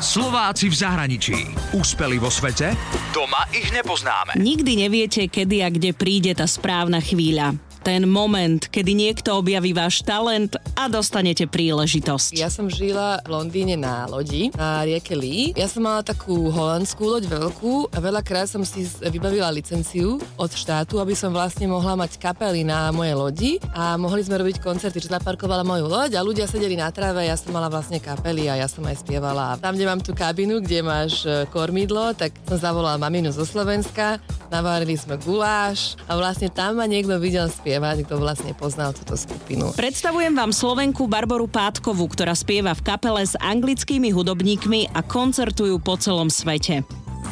Slováci v zahraničí. Úspeli vo svete? Doma ich nepoznáme. Nikdy neviete, kedy a kde príde tá správna chvíľa ten moment, kedy niekto objaví váš talent a dostanete príležitosť. Ja som žila v Londýne na lodi na rieke Lee. Ja som mala takú holandskú loď veľkú a veľakrát som si vybavila licenciu od štátu, aby som vlastne mohla mať kapely na mojej lodi a mohli sme robiť koncerty, že zaparkovala moju loď a ľudia sedeli na tráve, ja som mala vlastne kapely a ja som aj spievala. Tam, kde mám tú kabinu, kde máš e, kormidlo, tak som zavolala maminu zo Slovenska, navárili sme guláš a vlastne tam ma niekto videl spievať, kto vlastne poznal túto skupinu. Predstavujem vám Slovenku Barboru Pátkovú, ktorá spieva v kapele s anglickými hudobníkmi a koncertujú po celom svete.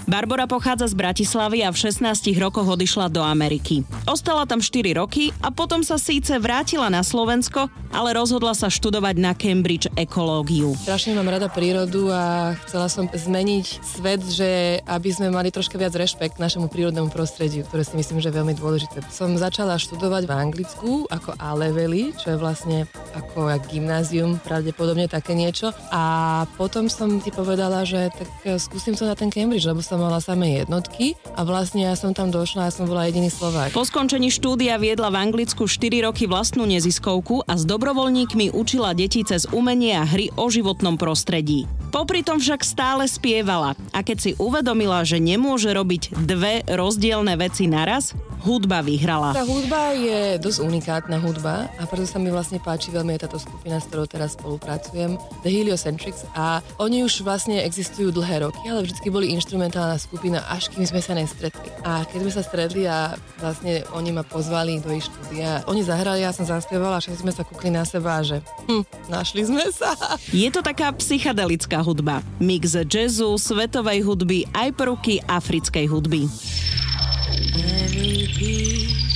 Barbara pochádza z Bratislavy a v 16 rokoch odišla do Ameriky. Ostala tam 4 roky a potom sa síce vrátila na Slovensko, ale rozhodla sa študovať na Cambridge ekológiu. Strašne mám rada prírodu a chcela som zmeniť svet, že aby sme mali troška viac rešpekt našemu prírodnému prostrediu, ktoré si myslím, že je veľmi dôležité. Som začala študovať v Anglicku ako A-levely, čo je vlastne ako gymnázium, pravdepodobne také niečo. A potom som ti povedala, že tak skúsim to na ten Cambridge, lebo som som mala samé jednotky a vlastne ja som tam došla a som bola jediný Slovák. Po skončení štúdia viedla v Anglicku 4 roky vlastnú neziskovku a s dobrovoľníkmi učila deti cez umenie a hry o životnom prostredí. Popri tom však stále spievala a keď si uvedomila, že nemôže robiť dve rozdielne veci naraz, hudba vyhrala. Tá hudba je dosť unikátna hudba a preto sa mi vlastne páči veľmi aj táto skupina, s ktorou teraz spolupracujem, The Heliocentrics a oni už vlastne existujú dlhé roky, ale vždy boli instrumentálna skupina, až kým sme sa nestretli. A keď sme sa stretli a vlastne oni ma pozvali do ich štúdia, oni zahrali, ja som zaspievala a všetci sme sa kúkli na seba, že hm, našli sme sa. Je to taká psychedelická hudba. Mix jazzu, svetovej hudby, aj prvky africkej hudby. Every piece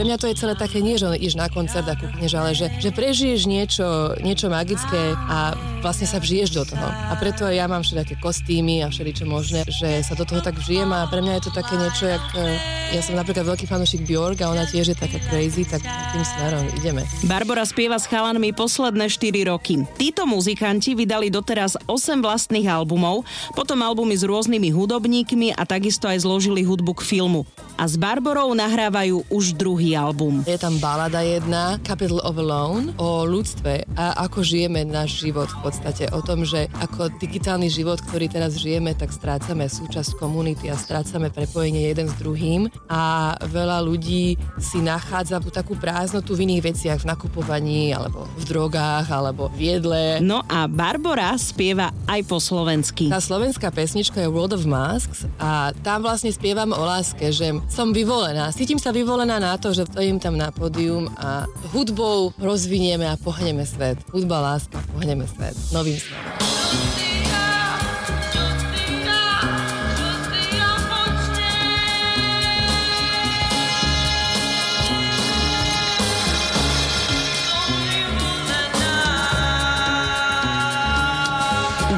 pre mňa to je celé také nie, že ideš na koncert a kúkneš, ale že, že prežiješ niečo, niečo magické a vlastne sa vžiješ do toho. A preto aj ja mám všetké kostýmy a všeličo možné, že sa do toho tak vžijem a pre mňa je to také niečo, jak e, ja som napríklad veľký fanúšik Bjork a ona tiež je taká crazy, tak tým smerom ideme. Barbara spieva s chalanmi posledné 4 roky. Títo muzikanti vydali doteraz 8 vlastných albumov, potom albumy s rôznymi hudobníkmi a takisto aj zložili hudbu k filmu. A s Barborou nahrávajú už druhý album. Je tam balada jedna, Capital of Alone, o ľudstve a ako žijeme náš život v podstate. O tom, že ako digitálny život, ktorý teraz žijeme, tak strácame súčasť komunity a strácame prepojenie jeden s druhým a veľa ľudí si nachádza takú prázdnotu v iných veciach, v nakupovaní alebo v drogách alebo v jedle. No a Barbara spieva aj po slovensky. Tá slovenská pesnička je World of Masks a tam vlastne spievam o láske, že som vyvolená. Cítim sa vyvolená na to, že že stojím tam na pódium a hudbou rozvinieme a pohneme svet. Hudba, láska, pohneme svet. Novým smerom.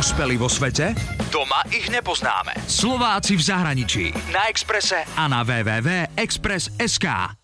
Úspeli vo svete? Doma ich nepoznáme. Slováci v zahraničí. Na Exprese a na www.express.sk.